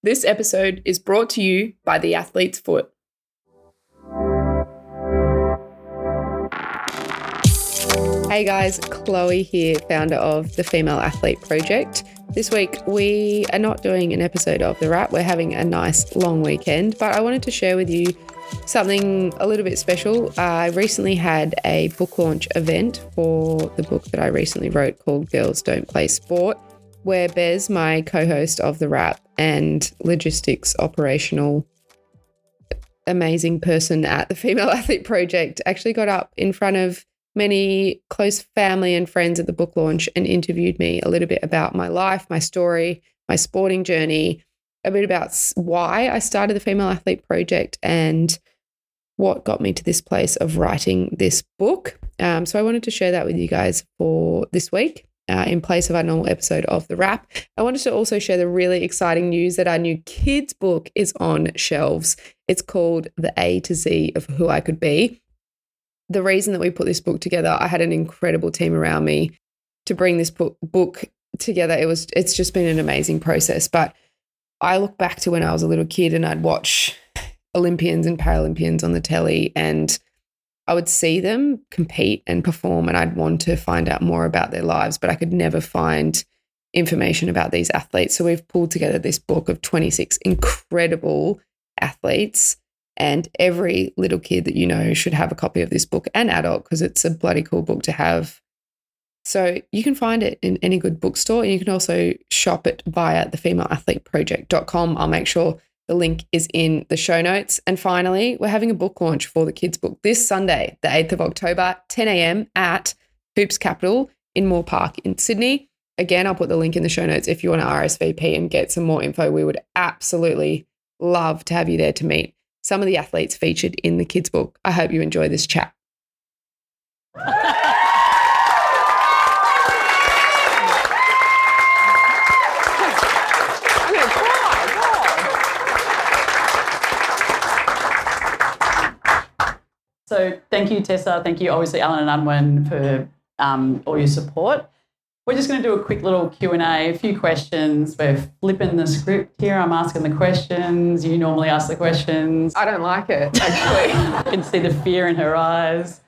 This episode is brought to you by The Athlete's Foot. Hey guys, Chloe here, founder of the Female Athlete Project. This week we are not doing an episode of The Wrap, we're having a nice long weekend, but I wanted to share with you something a little bit special. I recently had a book launch event for the book that I recently wrote called Girls Don't Play Sport, where Bez, my co host of The Wrap and logistics operational amazing person at the Female Athlete Project, actually got up in front of many close family and friends at the book launch and interviewed me a little bit about my life, my story, my sporting journey, a bit about why I started the Female Athlete Project and what got me to this place of writing this book. Um, so I wanted to share that with you guys for this week. Uh, in place of our normal episode of The Wrap. I wanted to also share the really exciting news that our new kids' book is on shelves. It's called The A to Z of Who I Could Be the reason that we put this book together, I had an incredible team around me to bring this book, book together. It was it's just been an amazing process. But I look back to when I was a little kid and I'd watch Olympians and Paralympians on the telly and I would see them compete and perform and I'd want to find out more about their lives, but I could never find information about these athletes. So we've pulled together this book of 26 incredible athletes and every little kid that you know should have a copy of this book and adult because it's a bloody cool book to have. So you can find it in any good bookstore. And you can also shop it via thefemaleathleteproject.com. I'll make sure the link is in the show notes. And finally, we're having a book launch for the kids' book this Sunday, the 8th of October, 10 a.m. at Hoops Capital in Moore Park in Sydney. Again, I'll put the link in the show notes if you want to RSVP and get some more info. We would absolutely love to have you there to meet some of the athletes featured in the kids' book. I hope you enjoy this chat. So thank you, Tessa. Thank you, obviously, Allen and Unwin, for um, all your support. We're just going to do a quick little Q&A, a few questions. We're flipping the script here. I'm asking the questions. You normally ask the questions. I don't like it, actually. I can see the fear in her eyes.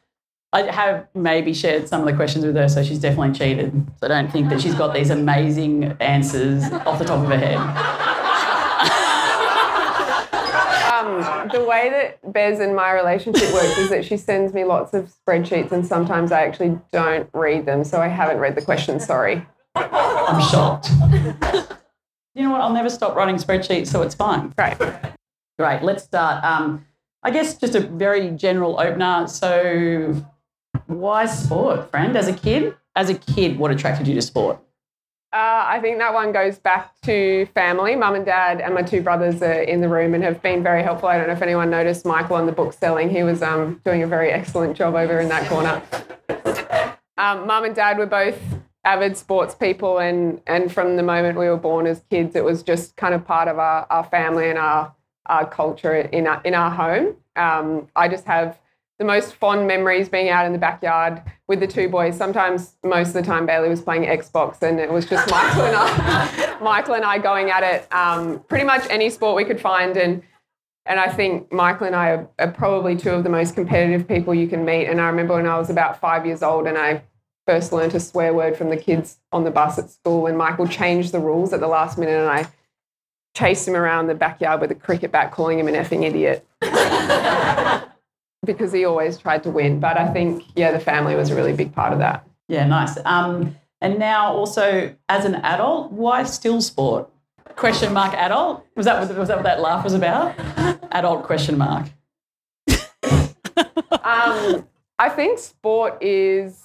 I have maybe shared some of the questions with her, so she's definitely cheated. So I don't think that she's got these amazing answers off the top of her head. The way that Bez and my relationship works is that she sends me lots of spreadsheets and sometimes I actually don't read them. So I haven't read the question, sorry. I'm shocked. you know what? I'll never stop writing spreadsheets, so it's fine. Great. Great. Let's start. Um, I guess just a very general opener. So, why sport, friend? As a kid, as a kid, what attracted you to sport? Uh, I think that one goes back to family. Mum and dad and my two brothers are in the room and have been very helpful. I don't know if anyone noticed Michael on the book selling. He was um, doing a very excellent job over in that corner. Um, Mum and dad were both avid sports people, and, and from the moment we were born as kids, it was just kind of part of our, our family and our, our culture in our, in our home. Um, I just have the most fond memories being out in the backyard with the two boys. Sometimes, most of the time, Bailey was playing Xbox, and it was just Michael and I, Michael and I going at it. Um, pretty much any sport we could find, and and I think Michael and I are, are, probably two of the most competitive people you can meet. And I remember when I was about five years old, and I first learned a swear word from the kids on the bus at school, and Michael changed the rules at the last minute, and I chased him around the backyard with a cricket bat, calling him an effing idiot because he always tried to win. But I think, yeah, the family was a really big part of that. Yeah, nice. Um, and now also as an adult, why still sport? Question mark adult? Was that, was that what that laugh was about? adult question mark. um, I think sport is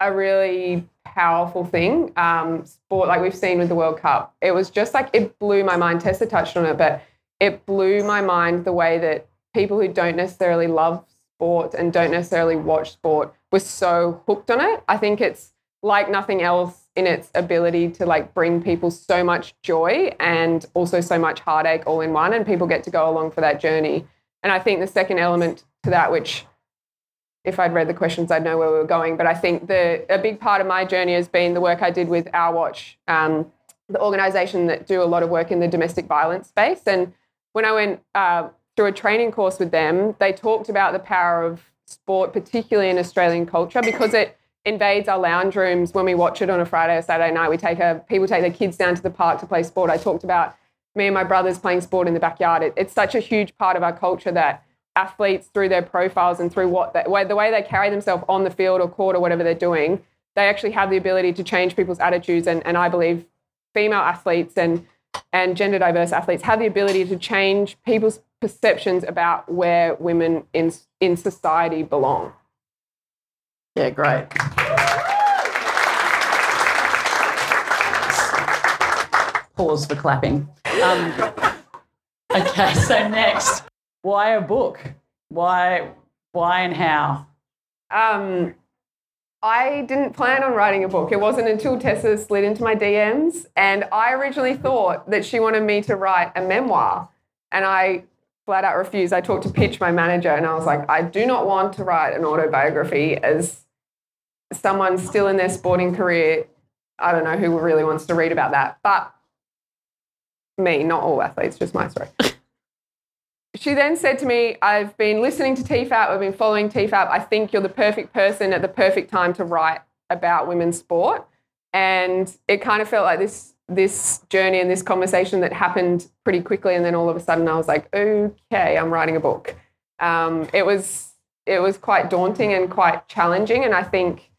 a really powerful thing. Um, sport, like we've seen with the World Cup, it was just like it blew my mind. Tessa touched on it, but it blew my mind the way that people who don't necessarily love sport and don't necessarily watch sport were so hooked on it. I think it's like nothing else in its ability to like bring people so much joy and also so much heartache all in one and people get to go along for that journey. And I think the second element to that which if I'd read the questions, I'd know where we were going. But I think the a big part of my journey has been the work I did with Our Watch um, the organization that do a lot of work in the domestic violence space. And when I went uh, through a training course with them, they talked about the power of sport, particularly in Australian culture, because it invades our lounge rooms when we watch it on a Friday or Saturday night. We take a people take their kids down to the park to play sport. I talked about me and my brothers playing sport in the backyard. It, it's such a huge part of our culture that athletes, through their profiles and through what they, the way they carry themselves on the field or court or whatever they're doing, they actually have the ability to change people's attitudes. And, and I believe female athletes and and gender diverse athletes have the ability to change people's perceptions about where women in in society belong. Yeah, great. Pause for clapping. Um, okay, so next, why a book? Why, why, and how? Um, I didn't plan on writing a book. It wasn't until Tessa slid into my DMs, and I originally thought that she wanted me to write a memoir, and I flat out refused. I talked to Pitch, my manager, and I was like, I do not want to write an autobiography as someone still in their sporting career. I don't know who really wants to read about that, but me, not all athletes, just my story. She then said to me, I've been listening to TFAP, I've been following TFAP. I think you're the perfect person at the perfect time to write about women's sport. And it kind of felt like this this journey and this conversation that happened pretty quickly. And then all of a sudden I was like, okay, I'm writing a book. Um, it was it was quite daunting and quite challenging. And I think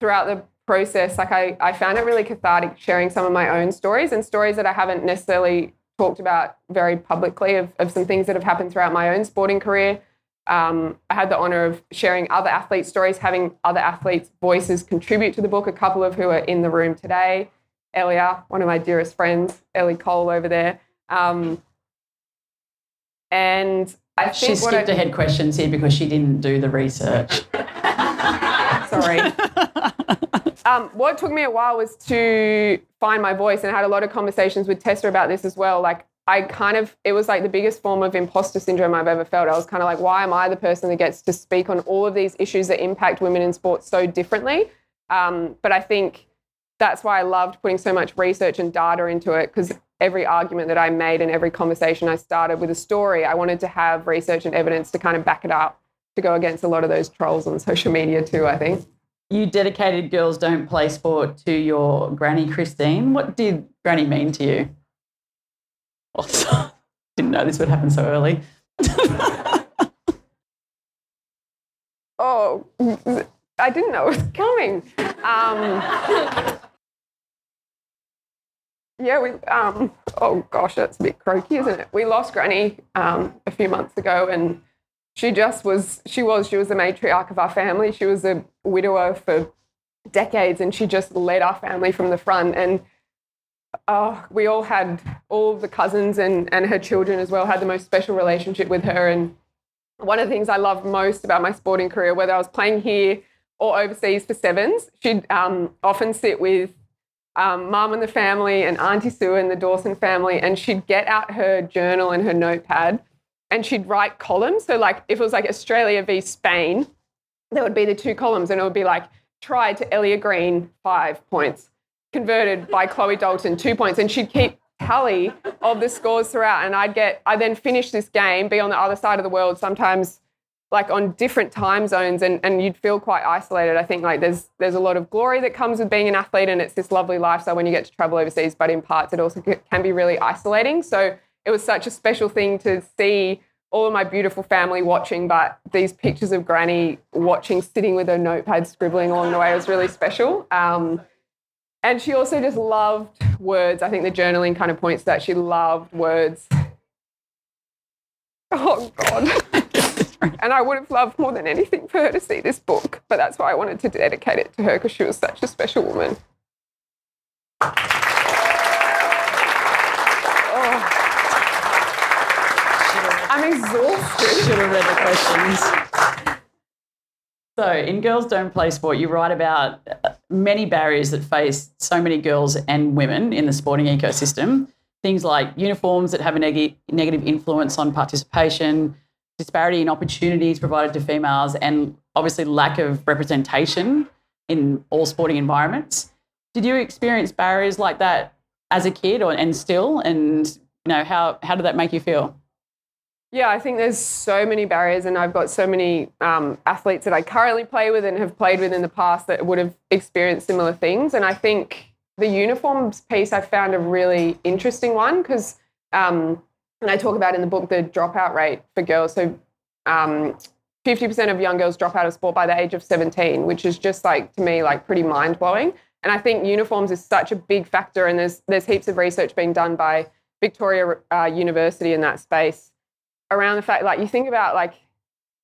throughout the process, like I, I found it really cathartic sharing some of my own stories and stories that I haven't necessarily talked about very publicly of, of some things that have happened throughout my own sporting career. Um, I had the honor of sharing other athletes' stories, having other athletes' voices contribute to the book, a couple of who are in the room today. Elia, one of my dearest friends, Ellie Cole over there. Um, and I think she skipped I, ahead questions here because she didn't do the research. Sorry. um, what took me a while was to find my voice, and I had a lot of conversations with Tessa about this as well. Like, I kind of, it was like the biggest form of imposter syndrome I've ever felt. I was kind of like, why am I the person that gets to speak on all of these issues that impact women in sports so differently? Um, but I think that's why I loved putting so much research and data into it because every argument that I made and every conversation I started with a story, I wanted to have research and evidence to kind of back it up to go against a lot of those trolls on social media too, I think. You dedicated Girls Don't Play Sport to your granny, Christine. What did granny mean to you? Oh, didn't know this would happen so early. oh, I didn't know it was coming. Um, yeah, we. Um, oh gosh, that's a bit croaky, isn't it? We lost Granny um, a few months ago, and she just was she was she was the matriarch of our family. She was a widower for decades and she just led our family from the front. And uh, we all had all the cousins and, and her children as well had the most special relationship with her. And one of the things i loved most about my sporting career whether i was playing here or overseas for sevens she'd um, often sit with um, mum and the family and auntie sue and the dawson family and she'd get out her journal and her notepad and she'd write columns. So, like, if it was like Australia v Spain, there would be the two columns, and it would be like, tried to Elia Green, five points, converted by Chloe Dalton, two points. And she'd keep tally of the scores throughout. And I'd get, I then finish this game, be on the other side of the world, sometimes like on different time zones and, and you'd feel quite isolated. I think like there's there's a lot of glory that comes with being an athlete and it's this lovely lifestyle when you get to travel overseas, but in parts it also can be really isolating. So it was such a special thing to see all of my beautiful family watching, but these pictures of Granny watching, sitting with her notepad, scribbling along the way was really special. Um, and she also just loved words. I think the journaling kind of points to that. She loved words. Oh, God. and I would have loved more than anything for her to see this book, but that's why I wanted to dedicate it to her because she was such a special woman. Exhausted. Should have read the questions. So, in Girls Don't Play Sport, you write about uh, many barriers that face so many girls and women in the sporting ecosystem. Things like uniforms that have a neg- negative influence on participation, disparity in opportunities provided to females, and obviously lack of representation in all sporting environments. Did you experience barriers like that as a kid or and still? And you know, how how did that make you feel? Yeah, I think there's so many barriers, and I've got so many um, athletes that I currently play with and have played with in the past that would have experienced similar things. And I think the uniforms piece I found a really interesting one because, um, and I talk about in the book the dropout rate for girls. So, um, 50% of young girls drop out of sport by the age of 17, which is just like to me like pretty mind blowing. And I think uniforms is such a big factor, and there's there's heaps of research being done by Victoria uh, University in that space around the fact like you think about like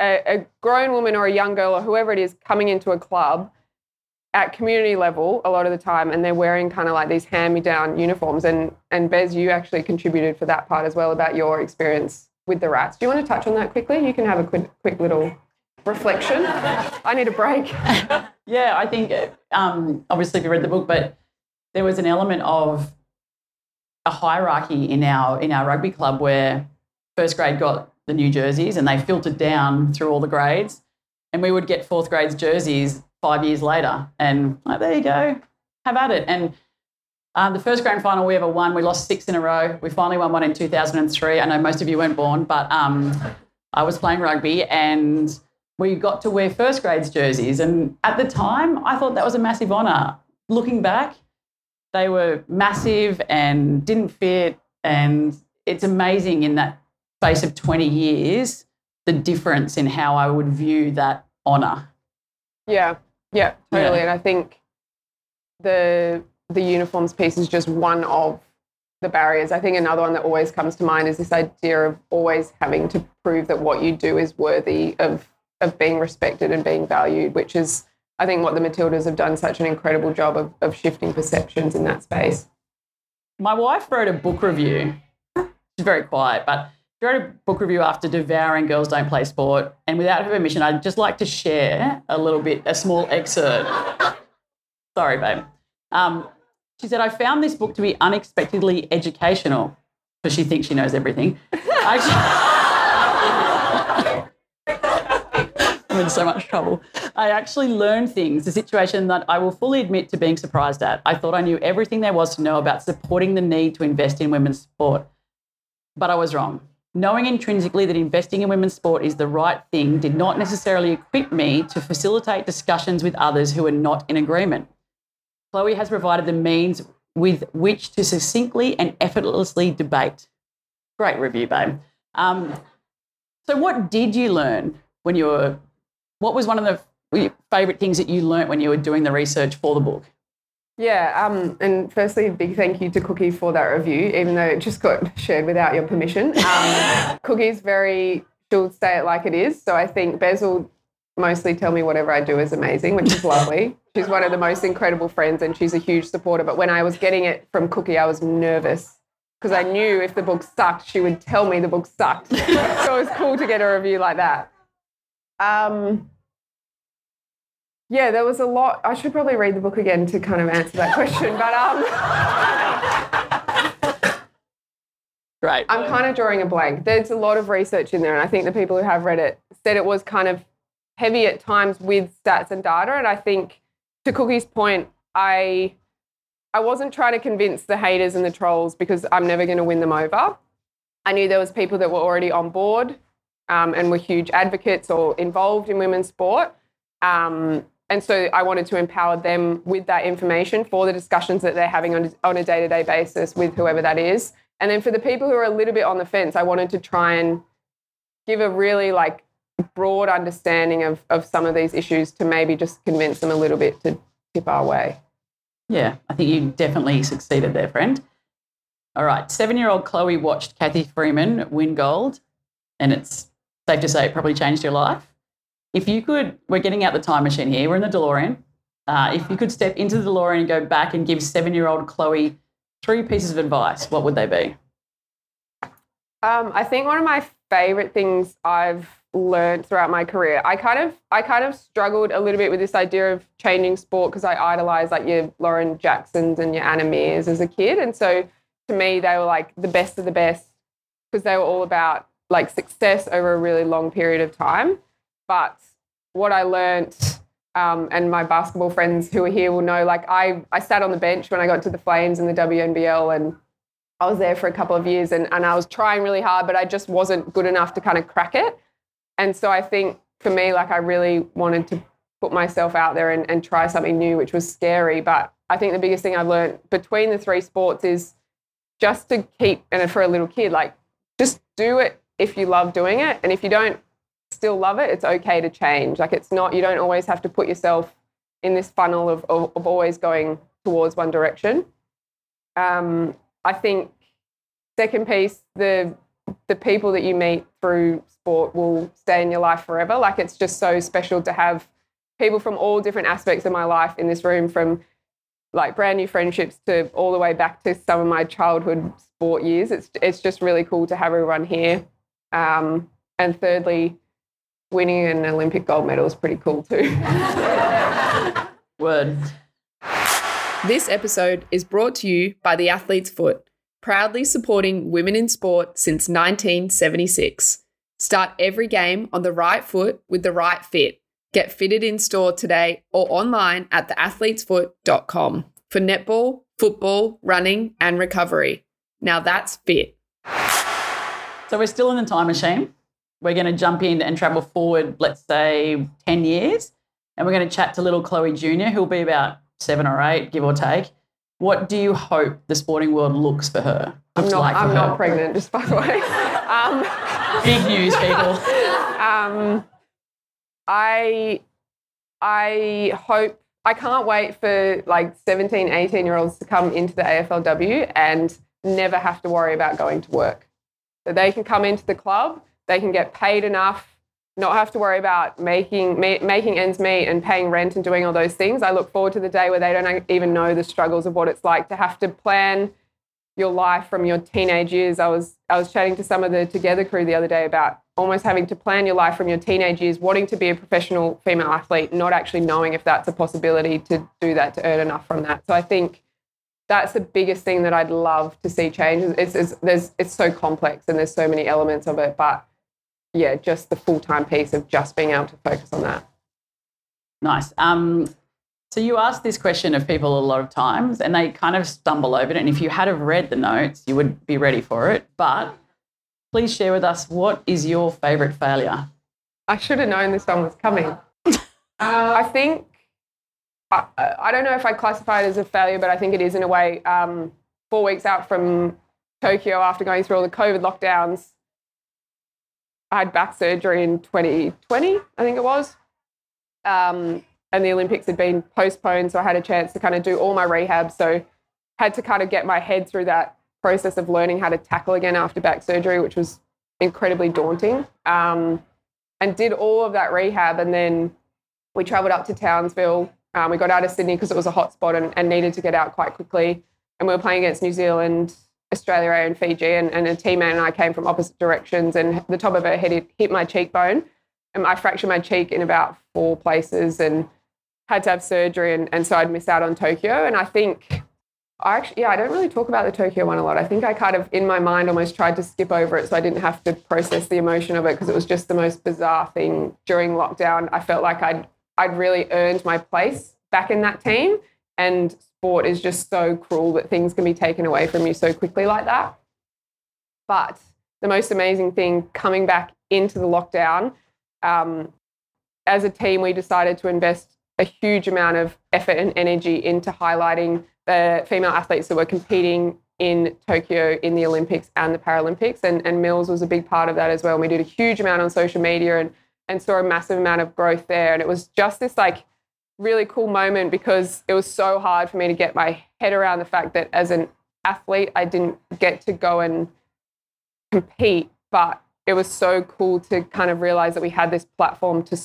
a, a, grown woman or a young girl or whoever it is coming into a club at community level a lot of the time and they're wearing kind of like these hand-me-down uniforms and and Bez you actually contributed for that part as well about your experience with the rats. Do you want to touch on that quickly? You can have a quick, quick little reflection. I need a break. Yeah I think um, obviously if you read the book but there was an element of a hierarchy in our in our rugby club where first grade got the new jerseys and they filtered down through all the grades. And we would get fourth grades jerseys five years later. And like, there you go, have at it. And um, the first grand final we ever won, we lost six in a row. We finally won one in 2003. I know most of you weren't born, but um, I was playing rugby and we got to wear first grades jerseys. And at the time, I thought that was a massive honour. Looking back, they were massive and didn't fit. And it's amazing in that space of 20 years the difference in how I would view that honor. Yeah, yeah, totally. Yeah. And I think the the uniforms piece is just one of the barriers. I think another one that always comes to mind is this idea of always having to prove that what you do is worthy of of being respected and being valued, which is I think what the Matildas have done such an incredible job of, of shifting perceptions in that space. My wife wrote a book review. She's very quiet, but wrote a book review after devouring Girls Don't Play Sport, and without her permission, I'd just like to share a little bit, a small excerpt. Sorry, babe. Um, she said, I found this book to be unexpectedly educational because she thinks she knows everything. I'm in so much trouble. I actually learned things, a situation that I will fully admit to being surprised at. I thought I knew everything there was to know about supporting the need to invest in women's sport, but I was wrong. Knowing intrinsically that investing in women's sport is the right thing did not necessarily equip me to facilitate discussions with others who are not in agreement. Chloe has provided the means with which to succinctly and effortlessly debate. Great review, babe. Um, so, what did you learn when you were? What was one of the favourite things that you learnt when you were doing the research for the book? Yeah, um, and firstly, a big thank you to Cookie for that review, even though it just got shared without your permission. Um, Cookie's very, she'll say it like it is. So I think Bez will mostly tell me whatever I do is amazing, which is lovely. she's one of the most incredible friends and she's a huge supporter. But when I was getting it from Cookie, I was nervous because I knew if the book sucked, she would tell me the book sucked. so it was cool to get a review like that. Um, yeah, there was a lot. I should probably read the book again to kind of answer that question, but um, right. I'm kind of drawing a blank. There's a lot of research in there, and I think the people who have read it said it was kind of heavy at times with stats and data. And I think, to Cookie's point, I I wasn't trying to convince the haters and the trolls because I'm never going to win them over. I knew there was people that were already on board um, and were huge advocates or involved in women's sport. Um, and so I wanted to empower them with that information for the discussions that they're having on, on a day to day basis with whoever that is. And then for the people who are a little bit on the fence, I wanted to try and give a really like broad understanding of, of some of these issues to maybe just convince them a little bit to tip our way. Yeah, I think you definitely succeeded there, friend. All right, seven year old Chloe watched Cathy Freeman win gold, and it's safe to say it probably changed your life. If you could, we're getting out the time machine here, we're in the DeLorean. Uh, if you could step into the DeLorean and go back and give seven year old Chloe three pieces of advice, what would they be? Um, I think one of my favorite things I've learned throughout my career, I kind of I kind of struggled a little bit with this idea of changing sport because I idolized like your Lauren Jacksons and your Anna Meares as a kid. And so to me, they were like the best of the best because they were all about like success over a really long period of time. But what I learned Um, and my basketball friends who are here will know, like I, I sat on the bench when I got to the Flames in the WNBL and I was there for a couple of years and, and I was trying really hard, but I just wasn't good enough to kind of crack it. And so I think for me, like I really wanted to put myself out there and, and try something new, which was scary. But I think the biggest thing I've learned between the three sports is just to keep, and for a little kid, like just do it if you love doing it. And if you don't still love it, it's okay to change. Like it's not, you don't always have to put yourself in this funnel of, of, of always going towards one direction. Um, I think second piece, the the people that you meet through sport will stay in your life forever. Like it's just so special to have people from all different aspects of my life in this room, from like brand new friendships to all the way back to some of my childhood sport years. It's it's just really cool to have everyone here. Um, and thirdly, winning an Olympic gold medal is pretty cool too. Word. This episode is brought to you by The Athlete's Foot, proudly supporting women in sport since 1976. Start every game on the right foot with the right fit. Get fitted in store today or online at theathletesfoot.com for netball, football, running, and recovery. Now that's fit. So we're still in the time machine. We're going to jump in and travel forward, let's say 10 years. And we're going to chat to little Chloe Jr., who'll be about seven or eight, give or take. What do you hope the sporting world looks for her? I'm not, like I'm her? not pregnant, just by the way. Um, Big news, people. um, I I hope I can't wait for like 17, 18 year olds to come into the AFLW and never have to worry about going to work. So they can come into the club, they can get paid enough, not have to worry about making ma- making ends meet and paying rent and doing all those things. I look forward to the day where they don't even know the struggles of what it's like to have to plan your life from your teenage years. I was I was chatting to some of the Together crew the other day about almost having to plan your life from your teenage years, wanting to be a professional female athlete, not actually knowing if that's a possibility to do that to earn enough from that. So I think that's the biggest thing that I'd love to see change. It's, it's there's it's so complex and there's so many elements of it, but yeah, just the full time piece of just being able to focus on that. Nice. Um, so you ask this question of people a lot of times, and they kind of stumble over it. And if you had have read the notes, you would be ready for it. But please share with us what is your favourite failure? I should have known this one was coming. uh, I think I, I don't know if I classify it as a failure, but I think it is in a way. Um, four weeks out from Tokyo, after going through all the COVID lockdowns, I had back surgery in 2020, I think it was. Um, and the Olympics had been postponed, so I had a chance to kind of do all my rehab. So had to kind of get my head through that process of learning how to tackle again after back surgery, which was incredibly daunting. Um, and did all of that rehab, and then we travelled up to Townsville. Um, we got out of Sydney because it was a hot spot and, and needed to get out quite quickly. And we were playing against New Zealand, Australia, and Fiji. And, and a teammate and I came from opposite directions, and the top of her head hit, hit my cheekbone. And I fractured my cheek in about four places and had to have surgery. And, and so I'd miss out on Tokyo. And I think I actually, yeah, I don't really talk about the Tokyo one a lot. I think I kind of, in my mind, almost tried to skip over it so I didn't have to process the emotion of it because it was just the most bizarre thing during lockdown. I felt like I'd, I'd really earned my place back in that team. And sport is just so cruel that things can be taken away from you so quickly like that. But the most amazing thing coming back into the lockdown, um, as a team, we decided to invest a huge amount of effort and energy into highlighting the female athletes that were competing in Tokyo in the Olympics and the Paralympics. And, and Mills was a big part of that as well. And we did a huge amount on social media and, and saw a massive amount of growth there. And it was just this like really cool moment because it was so hard for me to get my head around the fact that as an athlete, I didn't get to go and compete, but it was so cool to kind of realize that we had this platform to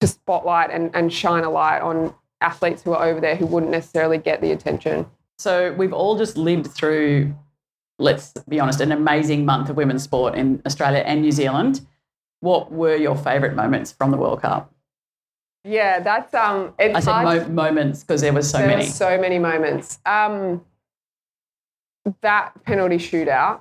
to spotlight and, and shine a light on athletes who are over there who wouldn't necessarily get the attention. So we've all just lived through, let's be honest, an amazing month of women's sport in Australia and New Zealand. What were your favourite moments from the World Cup? Yeah, that's um. It's I said hard mo- moments because there were so there many. were so many moments. Um, that penalty shootout,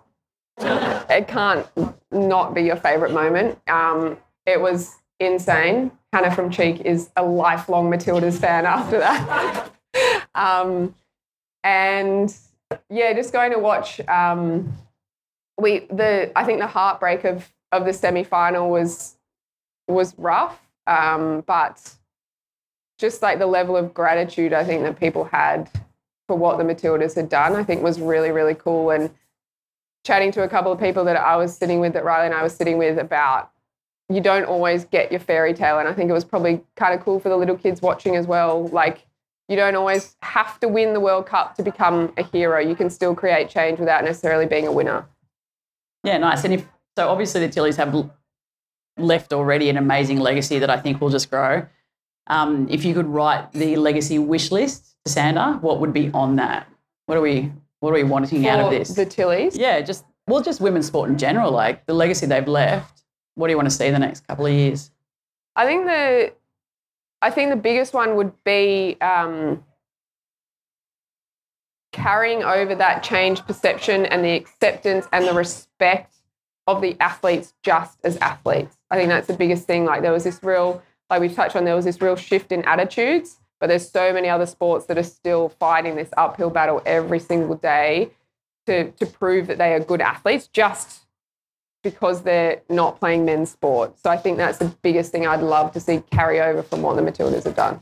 it can't not be your favorite moment. Um, it was insane Hannah from Cheek is a lifelong Matildas fan after that. um, and yeah, just going to watch. Um, we the I think the heartbreak of of the semi final was was rough, um, but just like the level of gratitude I think that people had for what the Matildas had done, I think was really really cool. And chatting to a couple of people that I was sitting with, that Riley and I was sitting with about you don't always get your fairy tale. And I think it was probably kind of cool for the little kids watching as well. Like, you don't always have to win the World Cup to become a hero. You can still create change without necessarily being a winner. Yeah, nice. And if so, obviously the Tillies have left already an amazing legacy that I think will just grow. Um, if you could write the legacy wish list to Sandra, what would be on that? What are we What are we wanting For out of this? The Tillies. yeah, just well, just women's sport in general, like the legacy they've left. What do you want to see in the next couple of years? I think the I think the biggest one would be um, carrying over that change perception and the acceptance and the respect of the athletes just as athletes. I think that's the biggest thing. Like there was this real, like we've touched on, there was this real shift in attitudes, but there's so many other sports that are still fighting this uphill battle every single day to to prove that they are good athletes just because they're not playing men's sport. So I think that's the biggest thing I'd love to see carry over from what the Matildas have done.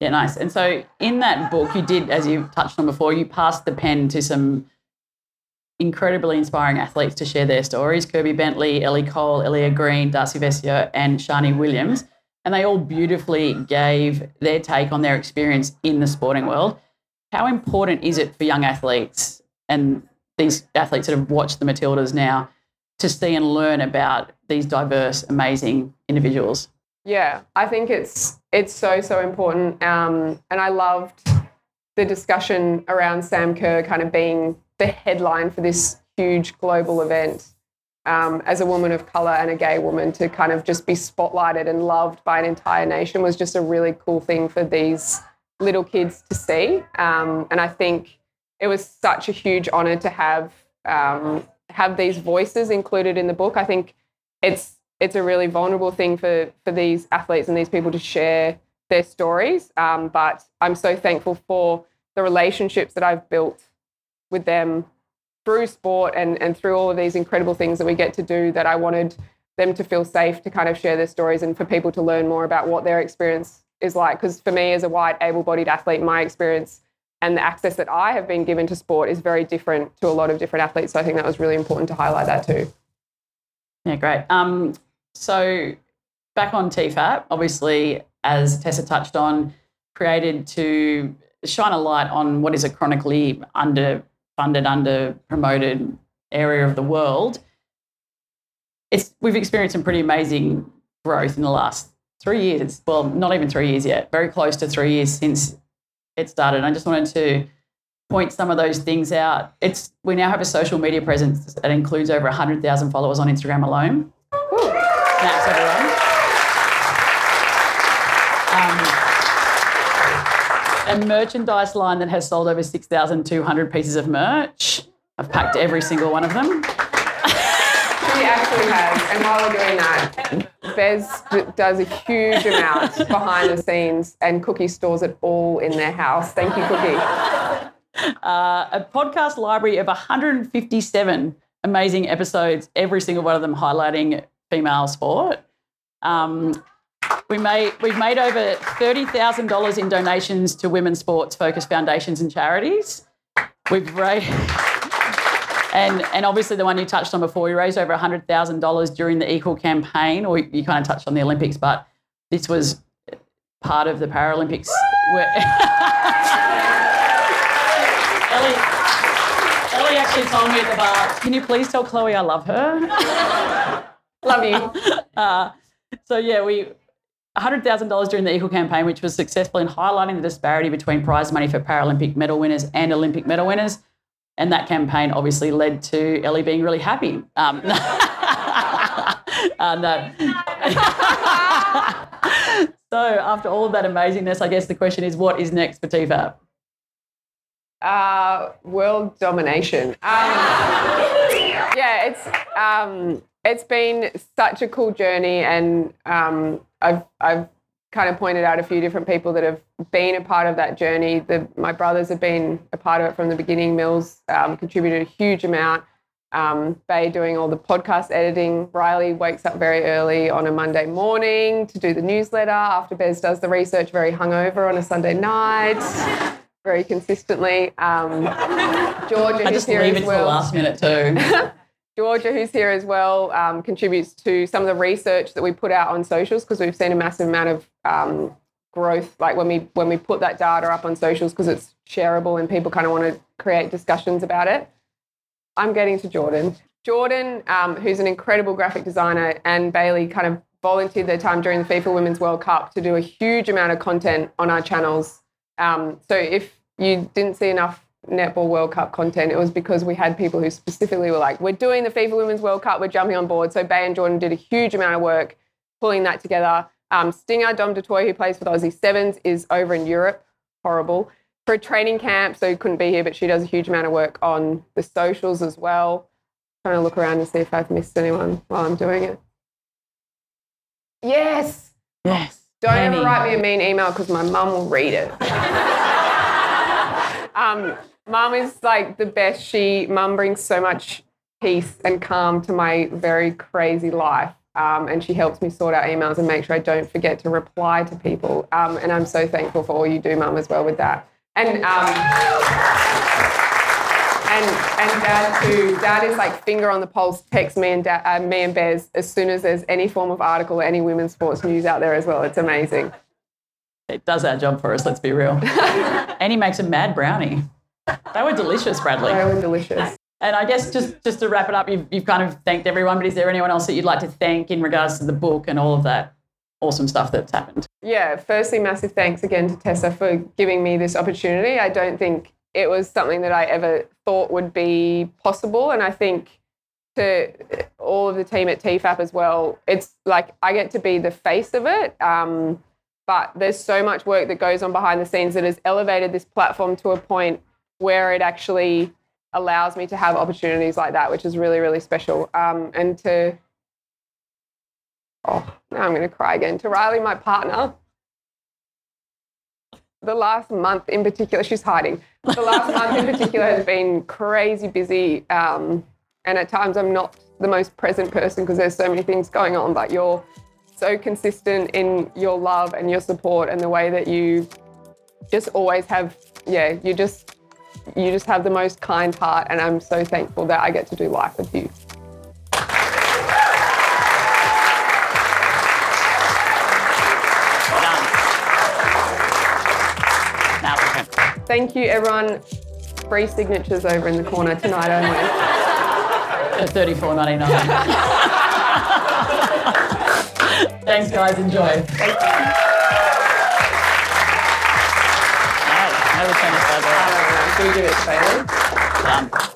Yeah, nice. And so in that book, you did, as you touched on before, you passed the pen to some incredibly inspiring athletes to share their stories Kirby Bentley, Ellie Cole, Elia Green, Darcy Vescio, and Shani Williams. And they all beautifully gave their take on their experience in the sporting world. How important is it for young athletes and these athletes that have watched the Matildas now to see and learn about these diverse, amazing individuals? Yeah, I think it's it's so so important, um, and I loved the discussion around Sam Kerr kind of being the headline for this huge global event. Um, as a woman of color and a gay woman, to kind of just be spotlighted and loved by an entire nation was just a really cool thing for these little kids to see. Um, and I think it was such a huge honor to have um, have these voices included in the book. I think it's it's a really vulnerable thing for for these athletes and these people to share their stories. Um, but I'm so thankful for the relationships that I've built with them through sport and and through all of these incredible things that we get to do. That I wanted them to feel safe to kind of share their stories and for people to learn more about what their experience is like. Because for me, as a white, able-bodied athlete, my experience and the access that I have been given to sport is very different to a lot of different athletes. So I think that was really important to highlight that too. Yeah, great. Um, so back on TFAP, obviously, as Tessa touched on, created to shine a light on what is a chronically underfunded, under promoted area of the world. It's we've experienced some pretty amazing growth in the last three years. Well, not even three years yet. Very close to three years since it started. I just wanted to point some of those things out. It's we now have a social media presence that includes over 100,000 followers on Instagram alone. Snaps, everyone. A merchandise line that has sold over 6,200 pieces of merch. I've packed every single one of them. She actually has. And while we're doing that, Bez d- does a huge amount behind the scenes, and Cookie stores it all in their house. Thank you, Cookie. Uh, a podcast library of 157 amazing episodes, every single one of them highlighting female sport. Um, we made, we've made over $30,000 in donations to women's sports focused foundations and charities. We've raised, and, and obviously the one you touched on before, we raised over $100,000 during the Equal campaign, or you kind of touched on the Olympics, but this was part of the Paralympics. Ellie, Ellie actually told me at the bar, can you please tell Chloe I love her? Love you. Uh, so yeah, we $100,000 during the Equal campaign, which was successful in highlighting the disparity between prize money for Paralympic medal winners and Olympic medal winners. And that campaign obviously led to Ellie being really happy. Um, uh, no. so after all of that amazingness, I guess the question is, what is next for TFAP? Uh, world domination. Um, yeah, it's um, it's been such a cool journey, and um, I've I've kind of pointed out a few different people that have been a part of that journey. The, my brothers have been a part of it from the beginning. Mills um, contributed a huge amount. Um, Bay doing all the podcast editing. Riley wakes up very early on a Monday morning to do the newsletter after Bez does the research very hungover on a Sunday night, very consistently. Um, Georgia, I just here leave it to the last minute too. Georgia, who's here as well, um, contributes to some of the research that we put out on socials because we've seen a massive amount of um, growth. Like when we when we put that data up on socials because it's shareable and people kind of want to create discussions about it. I'm getting to Jordan. Jordan, um, who's an incredible graphic designer, and Bailey kind of volunteered their time during the FIFA Women's World Cup to do a huge amount of content on our channels. Um, so if you didn't see enough Netball World Cup content, it was because we had people who specifically were like, we're doing the FIFA Women's World Cup, we're jumping on board. So Bay and Jordan did a huge amount of work pulling that together. Um, Stinger, Dom du Toit, who plays for the Aussie Sevens, is over in Europe. Horrible. For a training camp, so he couldn't be here, but she does a huge amount of work on the socials as well. Trying to look around and see if I've missed anyone while I'm doing it. Yes. yes. Don't Penny. ever write me a mean email because my mum will read it. um, mum is like the best. She mum brings so much peace and calm to my very crazy life. Um, and she helps me sort out emails and make sure I don't forget to reply to people. Um, and I'm so thankful for all you do, mum, as well with that. And um, and and dad too. Dad is like finger on the pulse. Text me and dad, uh, me and Bez as soon as there's any form of article or any women's sports news out there as well. It's amazing. It does our job for us, let's be real. and he makes a mad brownie. They were delicious, Bradley. They were delicious. And I guess just, just to wrap it up, you've, you've kind of thanked everyone, but is there anyone else that you'd like to thank in regards to the book and all of that awesome stuff that's happened? Yeah, firstly, massive thanks again to Tessa for giving me this opportunity. I don't think it was something that I ever thought would be possible. And I think to all of the team at TFAP as well, it's like I get to be the face of it. Um, but there's so much work that goes on behind the scenes that has elevated this platform to a point where it actually allows me to have opportunities like that, which is really, really special. Um, and to, oh, now I'm going to cry again. To Riley, my partner, the last month in particular, she's hiding. The last month in particular has been crazy busy. Um, and at times I'm not the most present person because there's so many things going on, but you're so consistent in your love and your support and the way that you just always have, yeah, you just, you just have the most kind heart. And I'm so thankful that I get to do life with you. Done. Now we can. Thank you, everyone. Free signatures over in the corner tonight only. At Thirty four ninety nine. Thanks, guys. Enjoy. Hey, how the tennis I don't know. Do you give it? Done.